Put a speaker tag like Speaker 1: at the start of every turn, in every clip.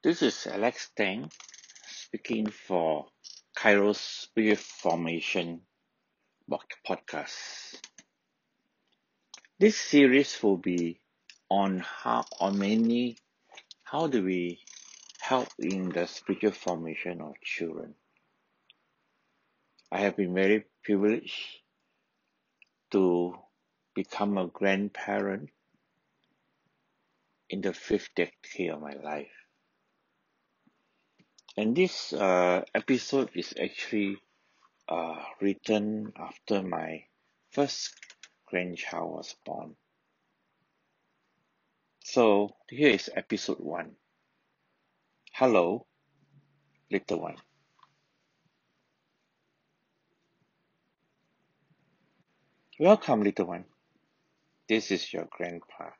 Speaker 1: This is Alex Tang speaking for Kairos Spirit Formation podcast. This series will be on how on many how do we help in the spiritual formation of children. I have been very privileged to become a grandparent in the fifth decade of my life. And this uh, episode is actually uh, written after my first grandchild was born. So here is episode one. Hello, little one. Welcome, little one. This is your grandpa.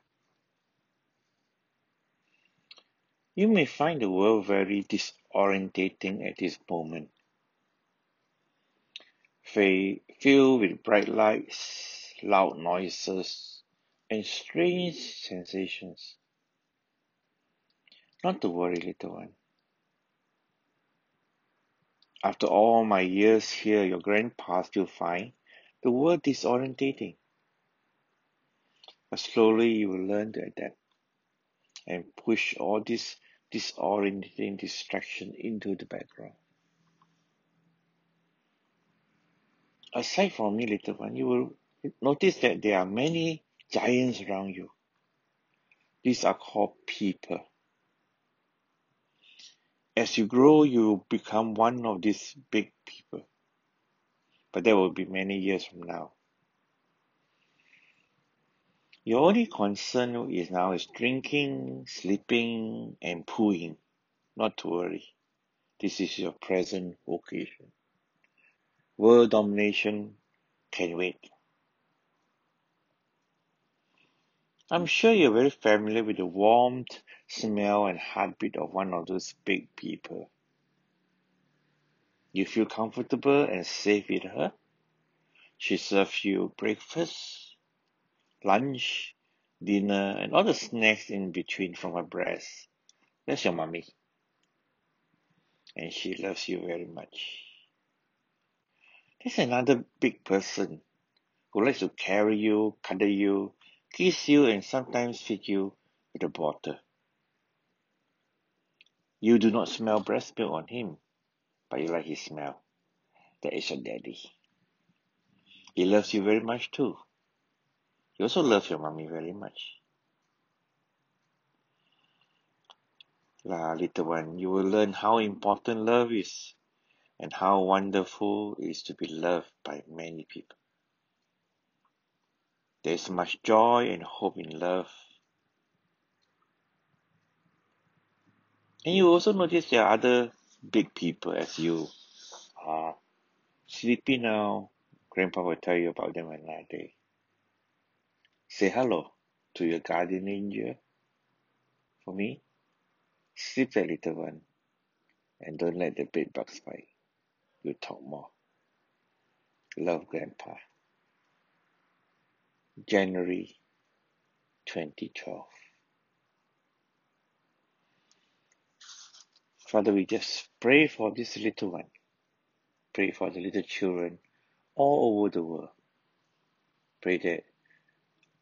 Speaker 1: You may find the world very disorientating at this moment. Filled with bright lights, loud noises, and strange sensations. Not to worry, little one. After all my years here, your grandpa still find the world disorientating. But slowly you will learn to adapt and push all disorienting distraction into the background. Aside from me, little one, you will notice that there are many giants around you. These are called people. As you grow, you become one of these big people. But that will be many years from now. Your only concern is now is drinking, sleeping, and pooing. Not to worry. This is your present vocation. World domination can wait. I'm sure you're very familiar with the warmth, smell, and heartbeat of one of those big people. You feel comfortable and safe with her. She serves you breakfast, lunch, dinner, and all the snacks in between from her breast. That's your mommy. And she loves you very much. There's another big person who likes to carry you, cuddle you, kiss you, and sometimes feed you with a bottle. You do not smell breast milk on him, but you like his smell. That is your daddy. He loves you very much too. You also love your mommy very much. La little one, you will learn how important love is and how wonderful it is to be loved by many people. There is much joy and hope in love. And you also notice there are other big people as you are sleepy now. Grandpa will tell you about them another day. Say hello to your guardian angel for me. Sleep that little one and don't let the bed bugs bite. We'll talk more. Love Grandpa. January 2012. Father, we just pray for this little one. Pray for the little children all over the world. Pray that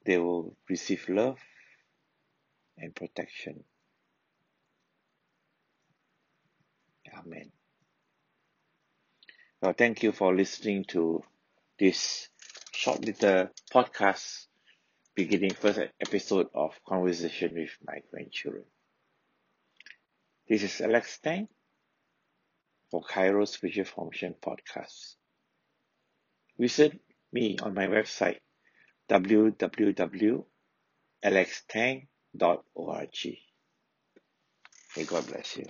Speaker 1: they will receive love and protection. Amen. Well, thank you for listening to this short little podcast beginning first episode of Conversation with My Grandchildren. This is Alex Tang for Kairos Spiritual Formation Podcast. Visit me on my website www.alextang.org. May God bless you.